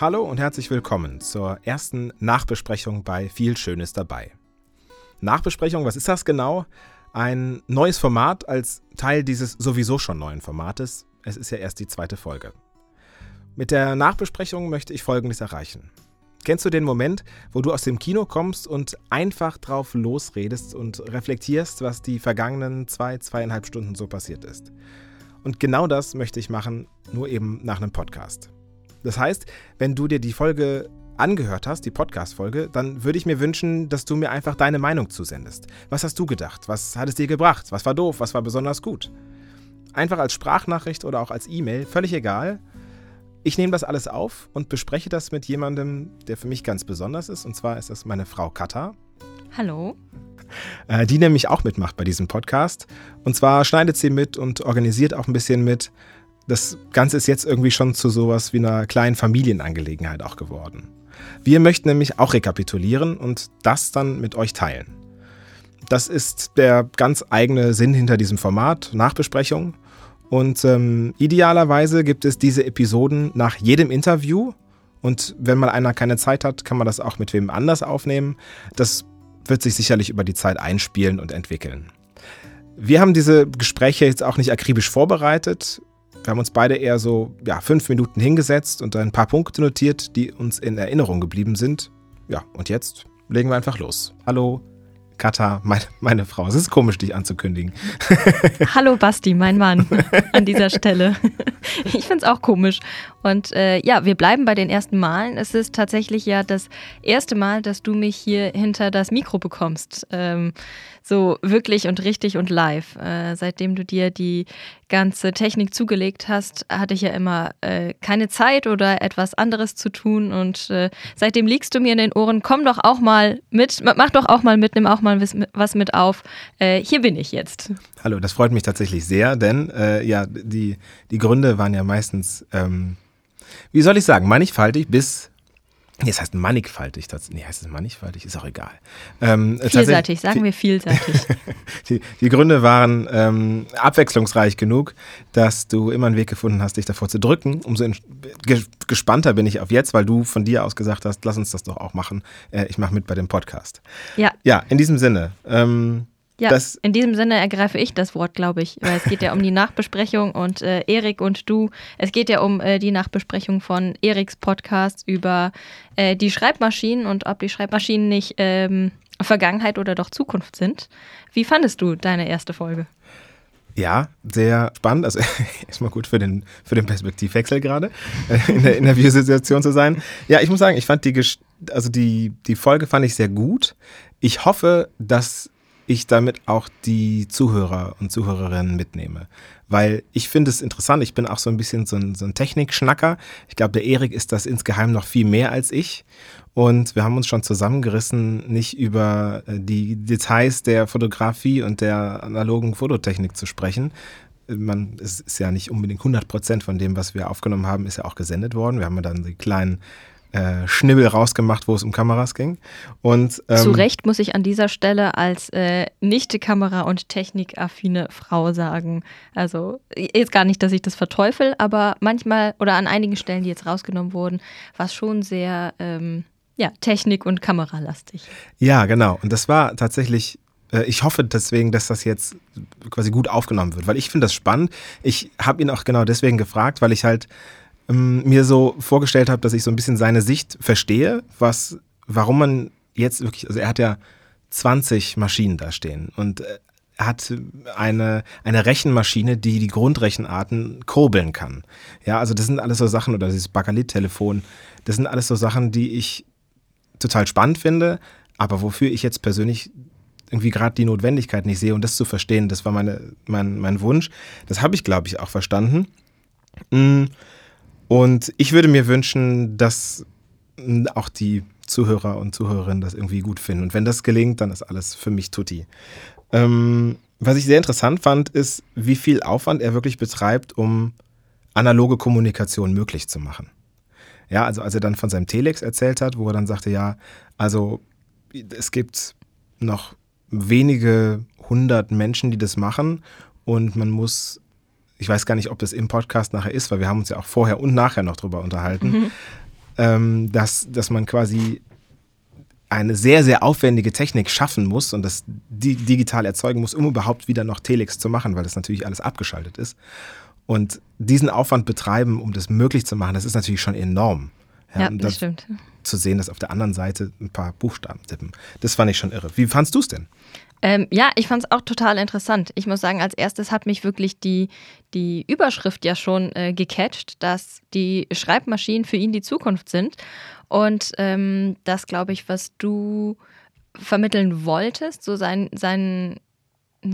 Hallo und herzlich willkommen zur ersten Nachbesprechung bei Viel Schönes dabei. Nachbesprechung, was ist das genau? Ein neues Format als Teil dieses sowieso schon neuen Formates. Es ist ja erst die zweite Folge. Mit der Nachbesprechung möchte ich Folgendes erreichen. Kennst du den Moment, wo du aus dem Kino kommst und einfach drauf losredest und reflektierst, was die vergangenen zwei, zweieinhalb Stunden so passiert ist? Und genau das möchte ich machen, nur eben nach einem Podcast. Das heißt, wenn du dir die Folge angehört hast, die Podcast-Folge, dann würde ich mir wünschen, dass du mir einfach deine Meinung zusendest. Was hast du gedacht? Was hat es dir gebracht? Was war doof? Was war besonders gut? Einfach als Sprachnachricht oder auch als E-Mail, völlig egal. Ich nehme das alles auf und bespreche das mit jemandem, der für mich ganz besonders ist. Und zwar ist das meine Frau Katha. Hallo. Äh, die nämlich auch mitmacht bei diesem Podcast. Und zwar schneidet sie mit und organisiert auch ein bisschen mit. Das Ganze ist jetzt irgendwie schon zu sowas wie einer kleinen Familienangelegenheit auch geworden. Wir möchten nämlich auch rekapitulieren und das dann mit euch teilen. Das ist der ganz eigene Sinn hinter diesem Format, Nachbesprechung. Und ähm, idealerweise gibt es diese Episoden nach jedem Interview. Und wenn mal einer keine Zeit hat, kann man das auch mit wem anders aufnehmen. Das wird sich sicherlich über die Zeit einspielen und entwickeln. Wir haben diese Gespräche jetzt auch nicht akribisch vorbereitet. Wir haben uns beide eher so ja, fünf Minuten hingesetzt und ein paar Punkte notiert, die uns in Erinnerung geblieben sind. Ja, und jetzt legen wir einfach los. Hallo, Katha, meine, meine Frau. Es ist komisch, dich anzukündigen. Hallo Basti, mein Mann, an dieser Stelle. Ich finde es auch komisch. Und äh, ja, wir bleiben bei den ersten Malen. Es ist tatsächlich ja das erste Mal, dass du mich hier hinter das Mikro bekommst. Ähm, so wirklich und richtig und live. Äh, seitdem du dir die ganze Technik zugelegt hast, hatte ich ja immer äh, keine Zeit oder etwas anderes zu tun. Und äh, seitdem liegst du mir in den Ohren. Komm doch auch mal mit, mach doch auch mal mit, nimm auch mal was mit auf. Äh, hier bin ich jetzt. Hallo, das freut mich tatsächlich sehr, denn äh, ja, die, die Gründe waren ja meistens. Ähm wie soll ich sagen, mannigfaltig bis. Nee, es heißt mannigfaltig. Nee, heißt es mannigfaltig? Ist auch egal. Ähm, vielseitig, sagen wir vielseitig. die, die, Gründe waren ähm, abwechslungsreich genug, dass du immer einen Weg gefunden hast, dich davor zu drücken. Umso gespannter bin ich auf jetzt, weil du von dir aus gesagt hast, lass uns das doch auch machen. Äh, ich mache mit bei dem Podcast. Ja. Ja, in diesem Sinne. Ähm, ja, das, in diesem Sinne ergreife ich das Wort, glaube ich, weil es geht ja um die Nachbesprechung und äh, Erik und du, es geht ja um äh, die Nachbesprechung von Eriks Podcast über äh, die Schreibmaschinen und ob die Schreibmaschinen nicht ähm, Vergangenheit oder doch Zukunft sind. Wie fandest du deine erste Folge? Ja, sehr spannend. Also erstmal gut für den, für den Perspektivwechsel gerade, äh, in der Interviewsituation zu sein. Ja, ich muss sagen, ich fand die, also die, die Folge fand ich sehr gut. Ich hoffe, dass ich damit auch die Zuhörer und Zuhörerinnen mitnehme. Weil ich finde es interessant, ich bin auch so ein bisschen so ein, so ein Technikschnacker. Ich glaube, der Erik ist das insgeheim noch viel mehr als ich. Und wir haben uns schon zusammengerissen, nicht über äh, die Details der Fotografie und der analogen Fototechnik zu sprechen. Man, es ist ja nicht unbedingt 100 Prozent von dem, was wir aufgenommen haben, ist ja auch gesendet worden. Wir haben ja dann die kleinen äh, Schnibbel rausgemacht, wo es um Kameras ging. Und, ähm, Zu Recht muss ich an dieser Stelle als äh, nicht Kamera- und technikaffine Frau sagen. Also jetzt gar nicht, dass ich das verteufel, aber manchmal oder an einigen Stellen, die jetzt rausgenommen wurden, war es schon sehr ähm, ja, Technik- und Kameralastig. Ja, genau. Und das war tatsächlich äh, ich hoffe deswegen, dass das jetzt quasi gut aufgenommen wird, weil ich finde das spannend. Ich habe ihn auch genau deswegen gefragt, weil ich halt ähm, mir so vorgestellt habe, dass ich so ein bisschen seine Sicht verstehe, was, warum man jetzt wirklich, also er hat ja 20 Maschinen da stehen und äh, er hat eine, eine Rechenmaschine, die die Grundrechenarten kurbeln kann. Ja, also das sind alles so Sachen, oder dieses Bakalit-Telefon, das sind alles so Sachen, die ich total spannend finde, aber wofür ich jetzt persönlich irgendwie gerade die Notwendigkeit nicht sehe und das zu verstehen, das war meine, mein, mein Wunsch. Das habe ich, glaube ich, auch verstanden. Mhm. Und ich würde mir wünschen, dass auch die Zuhörer und Zuhörerinnen das irgendwie gut finden. Und wenn das gelingt, dann ist alles für mich tutti. Ähm, was ich sehr interessant fand, ist, wie viel Aufwand er wirklich betreibt, um analoge Kommunikation möglich zu machen. Ja, also als er dann von seinem Telex erzählt hat, wo er dann sagte, ja, also es gibt noch wenige hundert Menschen, die das machen und man muss ich weiß gar nicht, ob das im Podcast nachher ist, weil wir haben uns ja auch vorher und nachher noch drüber unterhalten. Mhm. ähm, dass, dass man quasi eine sehr, sehr aufwendige Technik schaffen muss und das digital erzeugen muss, um überhaupt wieder noch Telex zu machen, weil das natürlich alles abgeschaltet ist. Und diesen Aufwand betreiben, um das möglich zu machen, das ist natürlich schon enorm. Ja, ja das stimmt. Zu sehen, dass auf der anderen Seite ein paar Buchstaben tippen. Das fand ich schon irre. Wie fandst du es denn? Ähm, ja, ich fand es auch total interessant. Ich muss sagen, als erstes hat mich wirklich die, die Überschrift ja schon äh, gecatcht, dass die Schreibmaschinen für ihn die Zukunft sind. Und ähm, das, glaube ich, was du vermitteln wolltest, so sein, sein,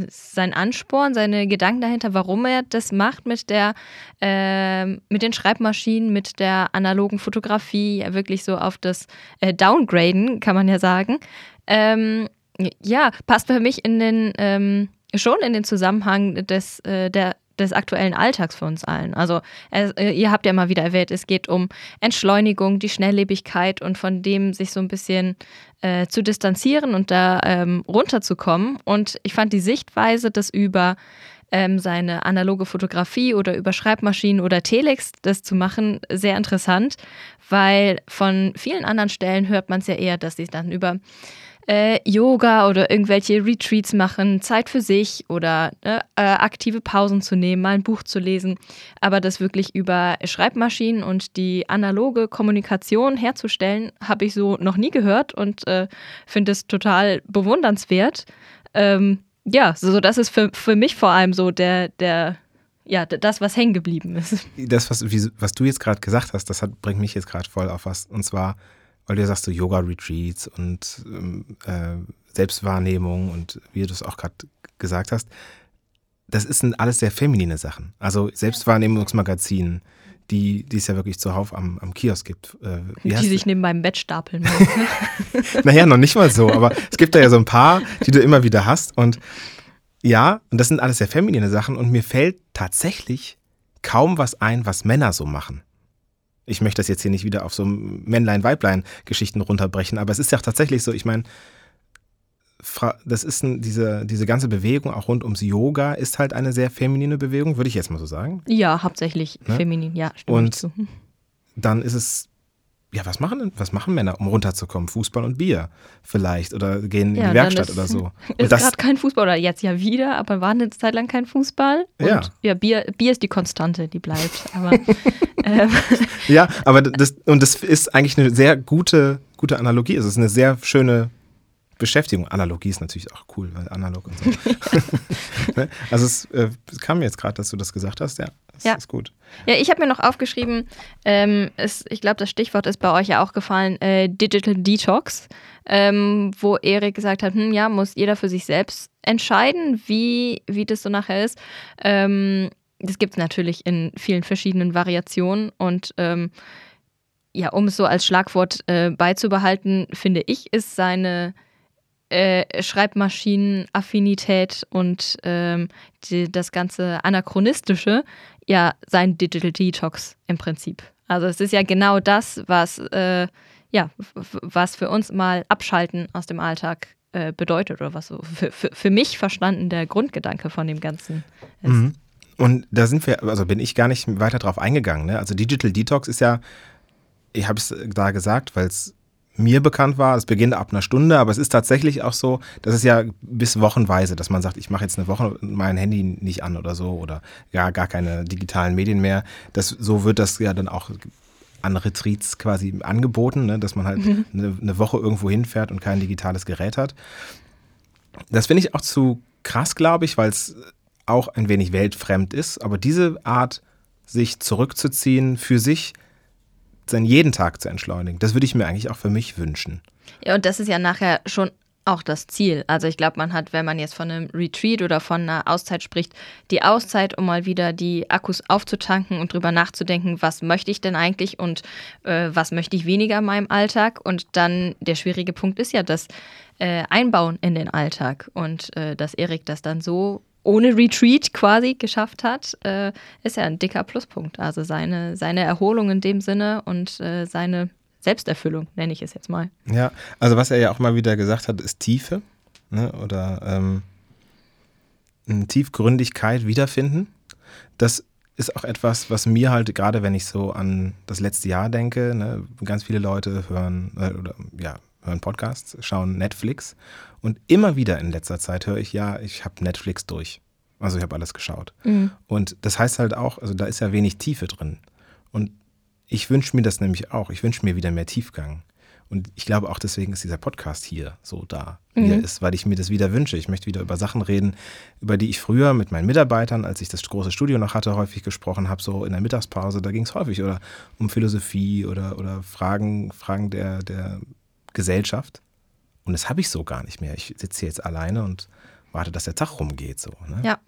sein Ansporn, seine Gedanken dahinter, warum er das macht mit der, äh, mit den Schreibmaschinen, mit der analogen Fotografie, wirklich so auf das äh, Downgraden, kann man ja sagen. Ähm, ja, passt für mich in den ähm, schon in den Zusammenhang des, äh, der, des aktuellen Alltags für uns allen. Also äh, ihr habt ja mal wieder erwähnt, es geht um Entschleunigung, die Schnelllebigkeit und von dem sich so ein bisschen äh, zu distanzieren und da ähm, runterzukommen. Und ich fand die Sichtweise, das über ähm, seine analoge Fotografie oder über Schreibmaschinen oder Telex das zu machen, sehr interessant, weil von vielen anderen Stellen hört man es ja eher, dass sie dann über äh, Yoga oder irgendwelche Retreats machen, Zeit für sich oder ne, äh, aktive Pausen zu nehmen, mal ein Buch zu lesen, aber das wirklich über Schreibmaschinen und die analoge Kommunikation herzustellen, habe ich so noch nie gehört und äh, finde es total bewundernswert. Ähm, ja, so das ist für, für mich vor allem so der, der ja, das, was hängen geblieben ist. Das, was, wie, was du jetzt gerade gesagt hast, das hat, bringt mich jetzt gerade voll auf was. Und zwar weil du ja sagst, so Yoga-Retreats und ähm, äh, Selbstwahrnehmung und wie du es auch gerade gesagt hast, das sind alles sehr feminine Sachen. Also Selbstwahrnehmungsmagazin, die, die es ja wirklich zuhauf am, am Kiosk gibt. Äh, die sich neben meinem Bett stapeln. naja, noch nicht mal so, aber es gibt da ja so ein paar, die du immer wieder hast. Und ja, und das sind alles sehr feminine Sachen und mir fällt tatsächlich kaum was ein, was Männer so machen ich möchte das jetzt hier nicht wieder auf so Männlein-Weiblein-Geschichten runterbrechen, aber es ist ja tatsächlich so, ich meine, das ist ein, diese, diese ganze Bewegung auch rund ums Yoga ist halt eine sehr feminine Bewegung, würde ich jetzt mal so sagen. Ja, hauptsächlich ne? feminin, ja. Und dann ist es ja, was machen, was machen Männer, um runterzukommen? Fußball und Bier vielleicht oder gehen ja, in die Werkstatt ist, oder so. ist gerade kein Fußball oder jetzt ja wieder, aber war eine Zeit lang kein Fußball. Und ja, ja Bier, Bier ist die Konstante, die bleibt. Aber, ähm. Ja, aber das, und das ist eigentlich eine sehr gute, gute Analogie. Es ist eine sehr schöne Beschäftigung. Analogie ist natürlich auch cool, weil analog und so. Ne? also es, äh, es kam mir jetzt gerade, dass du das gesagt hast, ja. Das ja. ist gut. Ja, ich habe mir noch aufgeschrieben, ähm, ist, ich glaube, das Stichwort ist bei euch ja auch gefallen, äh, Digital Detox, ähm, wo Erik gesagt hat, hm, ja, muss jeder für sich selbst entscheiden, wie, wie das so nachher ist. Ähm, das gibt es natürlich in vielen verschiedenen Variationen und ähm, ja, um es so als Schlagwort äh, beizubehalten, finde ich, ist seine äh, Schreibmaschinenaffinität und ähm, die, das ganze Anachronistische ja sein Digital Detox im Prinzip. Also es ist ja genau das, was, äh, ja, was für uns mal Abschalten aus dem Alltag äh, bedeutet oder was so für, für, mich verstanden der Grundgedanke von dem Ganzen ist. Mhm. Und da sind wir, also bin ich gar nicht weiter drauf eingegangen. Ne? Also Digital Detox ist ja, ich habe es da gesagt, weil es mir bekannt war. Es beginnt ab einer Stunde, aber es ist tatsächlich auch so, das ist ja bis wochenweise, dass man sagt, ich mache jetzt eine Woche mein Handy nicht an oder so oder ja, gar keine digitalen Medien mehr. Das, so wird das ja dann auch an Retreats quasi angeboten, ne, dass man halt mhm. eine, eine Woche irgendwo hinfährt und kein digitales Gerät hat. Das finde ich auch zu krass, glaube ich, weil es auch ein wenig weltfremd ist. Aber diese Art, sich zurückzuziehen für sich, seinen jeden Tag zu entschleunigen. Das würde ich mir eigentlich auch für mich wünschen. Ja, und das ist ja nachher schon auch das Ziel. Also ich glaube, man hat, wenn man jetzt von einem Retreat oder von einer Auszeit spricht, die Auszeit, um mal wieder die Akkus aufzutanken und drüber nachzudenken, was möchte ich denn eigentlich und äh, was möchte ich weniger in meinem Alltag. Und dann der schwierige Punkt ist ja das äh, Einbauen in den Alltag und äh, dass Erik das dann so ohne Retreat quasi geschafft hat, äh, ist ja ein dicker Pluspunkt. Also seine, seine Erholung in dem Sinne und äh, seine Selbsterfüllung, nenne ich es jetzt mal. Ja, also was er ja auch mal wieder gesagt hat, ist Tiefe ne? oder ähm, Tiefgründigkeit wiederfinden. Das ist auch etwas, was mir halt, gerade wenn ich so an das letzte Jahr denke, ne, ganz viele Leute hören äh, oder ja, hören Podcasts, schauen Netflix und immer wieder in letzter Zeit höre ich, ja, ich habe Netflix durch. Also ich habe alles geschaut. Mhm. Und das heißt halt auch, also da ist ja wenig Tiefe drin. Und ich wünsche mir das nämlich auch. Ich wünsche mir wieder mehr Tiefgang. Und ich glaube auch deswegen ist dieser Podcast hier so da, wie mhm. er ist, weil ich mir das wieder wünsche. Ich möchte wieder über Sachen reden, über die ich früher mit meinen Mitarbeitern, als ich das große Studio noch hatte, häufig gesprochen habe, so in der Mittagspause. Da ging es häufig oder um Philosophie oder, oder Fragen, Fragen der, der Gesellschaft. Und das habe ich so gar nicht mehr. Ich sitze jetzt alleine und warte, dass der Tag rumgeht. So, ne? Ja.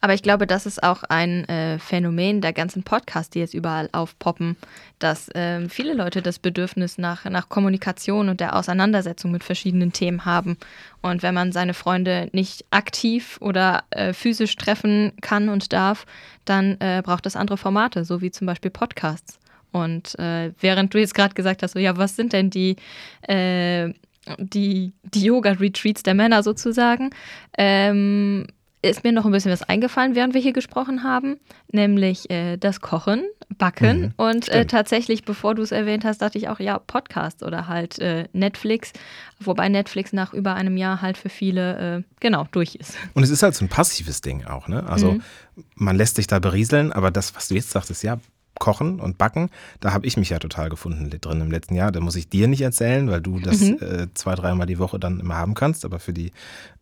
Aber ich glaube, das ist auch ein äh, Phänomen der ganzen Podcasts, die jetzt überall aufpoppen, dass äh, viele Leute das Bedürfnis nach, nach Kommunikation und der Auseinandersetzung mit verschiedenen Themen haben. Und wenn man seine Freunde nicht aktiv oder äh, physisch treffen kann und darf, dann äh, braucht es andere Formate, so wie zum Beispiel Podcasts. Und äh, während du jetzt gerade gesagt hast, so, ja, was sind denn die äh, die, die Yoga-Retreats der Männer sozusagen, ähm, ist mir noch ein bisschen was eingefallen, während wir hier gesprochen haben, nämlich äh, das Kochen, Backen. Mhm, und äh, tatsächlich, bevor du es erwähnt hast, dachte ich auch, ja, Podcast oder halt äh, Netflix, wobei Netflix nach über einem Jahr halt für viele, äh, genau, durch ist. Und es ist halt so ein passives Ding auch, ne? Also mhm. man lässt sich da berieseln, aber das, was du jetzt sagtest, ja, Kochen und Backen, da habe ich mich ja total gefunden drin im letzten Jahr. Da muss ich dir nicht erzählen, weil du das mhm. äh, zwei, dreimal die Woche dann immer haben kannst. Aber für die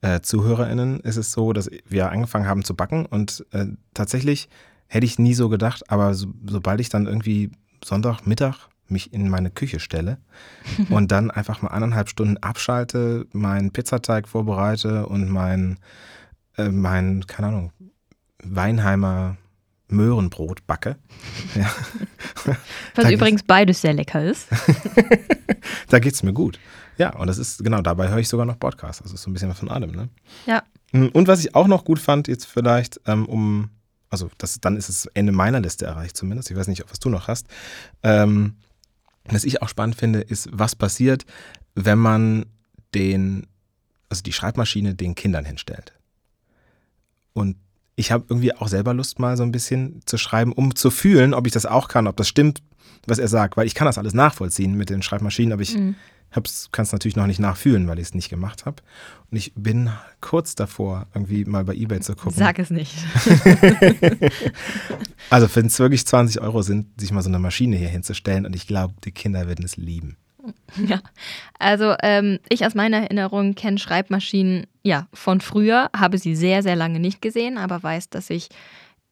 äh, ZuhörerInnen ist es so, dass wir angefangen haben zu backen und äh, tatsächlich hätte ich nie so gedacht, aber so, sobald ich dann irgendwie Sonntagmittag mich in meine Küche stelle und dann einfach mal anderthalb Stunden abschalte, meinen Pizzateig vorbereite und mein, äh, mein keine Ahnung, Weinheimer Möhrenbrot backe. Ja. Was übrigens beides sehr lecker ist. da geht es mir gut. Ja, und das ist, genau, dabei höre ich sogar noch Podcasts. Also ist so ein bisschen was von allem, ne? Ja. Hm, und was ich auch noch gut fand, jetzt vielleicht, ähm, um, also das, dann ist das Ende meiner Liste erreicht zumindest. Ich weiß nicht, was du noch hast. Ähm, was ich auch spannend finde, ist, was passiert, wenn man den, also die Schreibmaschine den Kindern hinstellt. Und ich habe irgendwie auch selber Lust, mal so ein bisschen zu schreiben, um zu fühlen, ob ich das auch kann, ob das stimmt, was er sagt. Weil ich kann das alles nachvollziehen mit den Schreibmaschinen, aber ich mhm. kann es natürlich noch nicht nachfühlen, weil ich es nicht gemacht habe. Und ich bin kurz davor, irgendwie mal bei Ebay zu gucken. Sag es nicht. also wenn es wirklich 20 Euro sind, sich mal so eine Maschine hier hinzustellen und ich glaube, die Kinder werden es lieben. Ja, also ähm, ich aus meiner Erinnerung kenne Schreibmaschinen ja von früher, habe sie sehr, sehr lange nicht gesehen, aber weiß, dass ich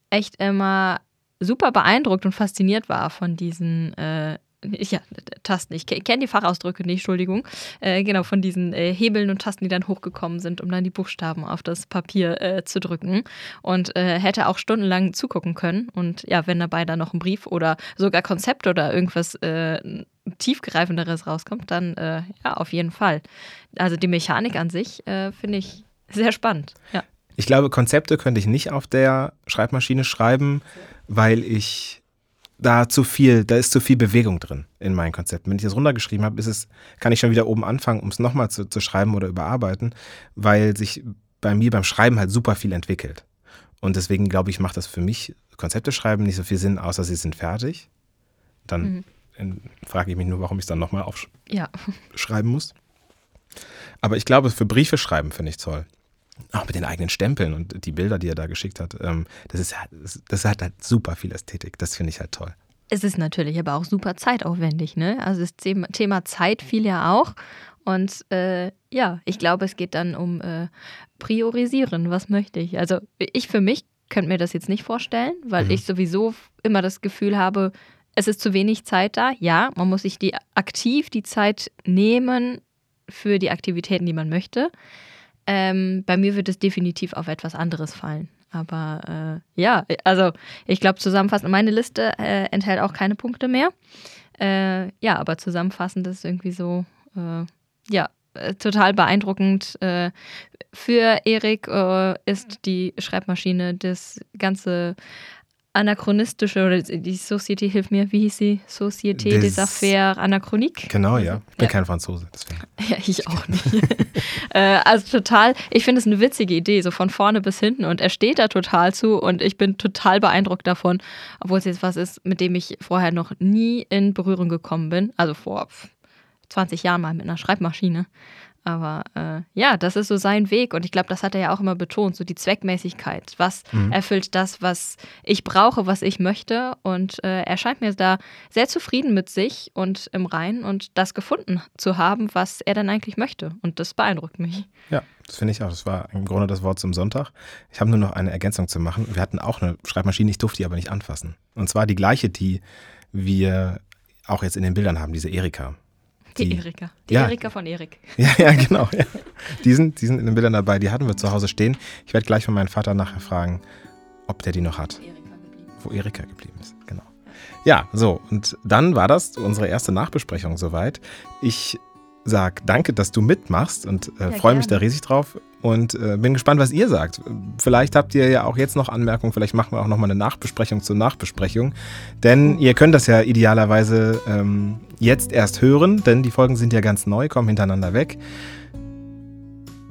echt immer super beeindruckt und fasziniert war von diesen äh, ja, Tasten. Ich kenne die Fachausdrücke nicht, Entschuldigung. Äh, genau, von diesen äh, Hebeln und Tasten, die dann hochgekommen sind, um dann die Buchstaben auf das Papier äh, zu drücken. Und äh, hätte auch stundenlang zugucken können. Und ja, wenn dabei dann noch ein Brief oder sogar Konzept oder irgendwas äh, tiefgreifenderes rauskommt, dann äh, ja, auf jeden Fall. Also die Mechanik an sich finde ich sehr spannend. Ja. Ich glaube, Konzepte könnte ich nicht auf der Schreibmaschine schreiben, weil ich da zu viel, da ist zu viel Bewegung drin in meinen Konzepten. Wenn ich das runtergeschrieben habe, ist es, kann ich schon wieder oben anfangen, um es nochmal zu, zu schreiben oder überarbeiten, weil sich bei mir beim Schreiben halt super viel entwickelt. Und deswegen glaube ich, macht das für mich Konzepte schreiben nicht so viel Sinn, außer sie sind fertig. Dann mhm. Frage ich mich nur, warum ich es dann nochmal aufschreiben ja. muss. Aber ich glaube, für Briefe schreiben finde ich toll. Auch mit den eigenen Stempeln und die Bilder, die er da geschickt hat. Ähm, das, ist, das hat halt super viel Ästhetik. Das finde ich halt toll. Es ist natürlich aber auch super zeitaufwendig. Ne? Also das Thema Zeit fiel ja auch. Und äh, ja, ich glaube, es geht dann um äh, Priorisieren. Was möchte ich? Also ich für mich könnte mir das jetzt nicht vorstellen, weil mhm. ich sowieso immer das Gefühl habe, es ist zu wenig Zeit da. Ja, man muss sich die aktiv die Zeit nehmen für die Aktivitäten, die man möchte. Ähm, bei mir wird es definitiv auf etwas anderes fallen. Aber äh, ja, also ich glaube, zusammenfassend, meine Liste äh, enthält auch keine Punkte mehr. Äh, ja, aber zusammenfassend ist irgendwie so, äh, ja, äh, total beeindruckend. Äh, für Erik ist die Schreibmaschine das ganze anachronistische oder die Société, hilf mir, wie hieß sie? Société des, des Affaires Anachronique. Genau, ja. Ich bin ja. kein Franzose, deswegen. Ja, ich auch nicht. äh, also total, ich finde es eine witzige Idee, so von vorne bis hinten und er steht da total zu und ich bin total beeindruckt davon, obwohl es jetzt was ist, mit dem ich vorher noch nie in Berührung gekommen bin, also vor 20 Jahren mal mit einer Schreibmaschine. Aber äh, ja, das ist so sein Weg und ich glaube, das hat er ja auch immer betont, so die Zweckmäßigkeit. Was mhm. erfüllt das, was ich brauche, was ich möchte? Und äh, er scheint mir da sehr zufrieden mit sich und im Reinen und das gefunden zu haben, was er dann eigentlich möchte. Und das beeindruckt mich. Ja, das finde ich auch. Das war im Grunde das Wort zum Sonntag. Ich habe nur noch eine Ergänzung zu machen. Wir hatten auch eine Schreibmaschine, ich durfte die aber nicht anfassen. Und zwar die gleiche, die wir auch jetzt in den Bildern haben, diese Erika. Die, die Erika. Die ja, Erika von Erik. Ja, ja, genau. Ja. Die, sind, die sind in den Bildern dabei. Die hatten wir zu Hause stehen. Ich werde gleich von meinem Vater nachher fragen, ob der die noch hat. Wo Erika geblieben ist, genau. Ja, so. Und dann war das unsere erste Nachbesprechung soweit. Ich sag danke, dass du mitmachst und äh, ja, freue mich da riesig drauf und äh, bin gespannt, was ihr sagt. Vielleicht habt ihr ja auch jetzt noch Anmerkungen, vielleicht machen wir auch nochmal eine Nachbesprechung zur Nachbesprechung, denn ihr könnt das ja idealerweise ähm, jetzt erst hören, denn die Folgen sind ja ganz neu, kommen hintereinander weg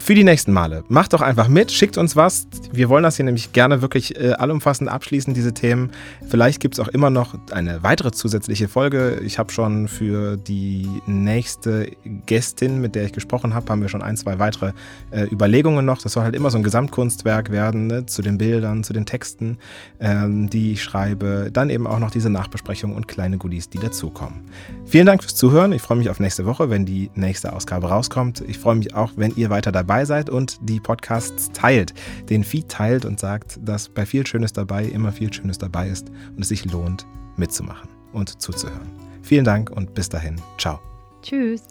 für die nächsten Male. Macht doch einfach mit, schickt uns was. Wir wollen das hier nämlich gerne wirklich äh, allumfassend abschließen, diese Themen. Vielleicht gibt es auch immer noch eine weitere zusätzliche Folge. Ich habe schon für die nächste Gästin, mit der ich gesprochen habe, haben wir schon ein, zwei weitere äh, Überlegungen noch. Das soll halt immer so ein Gesamtkunstwerk werden, ne? zu den Bildern, zu den Texten, ähm, die ich schreibe. Dann eben auch noch diese Nachbesprechung und kleine Goodies, die dazukommen. Vielen Dank fürs Zuhören. Ich freue mich auf nächste Woche, wenn die nächste Ausgabe rauskommt. Ich freue mich auch, wenn ihr weiter dabei dabei seid und die Podcasts teilt, den Feed teilt und sagt, dass bei viel Schönes dabei immer viel Schönes dabei ist und es sich lohnt, mitzumachen und zuzuhören. Vielen Dank und bis dahin. Ciao. Tschüss.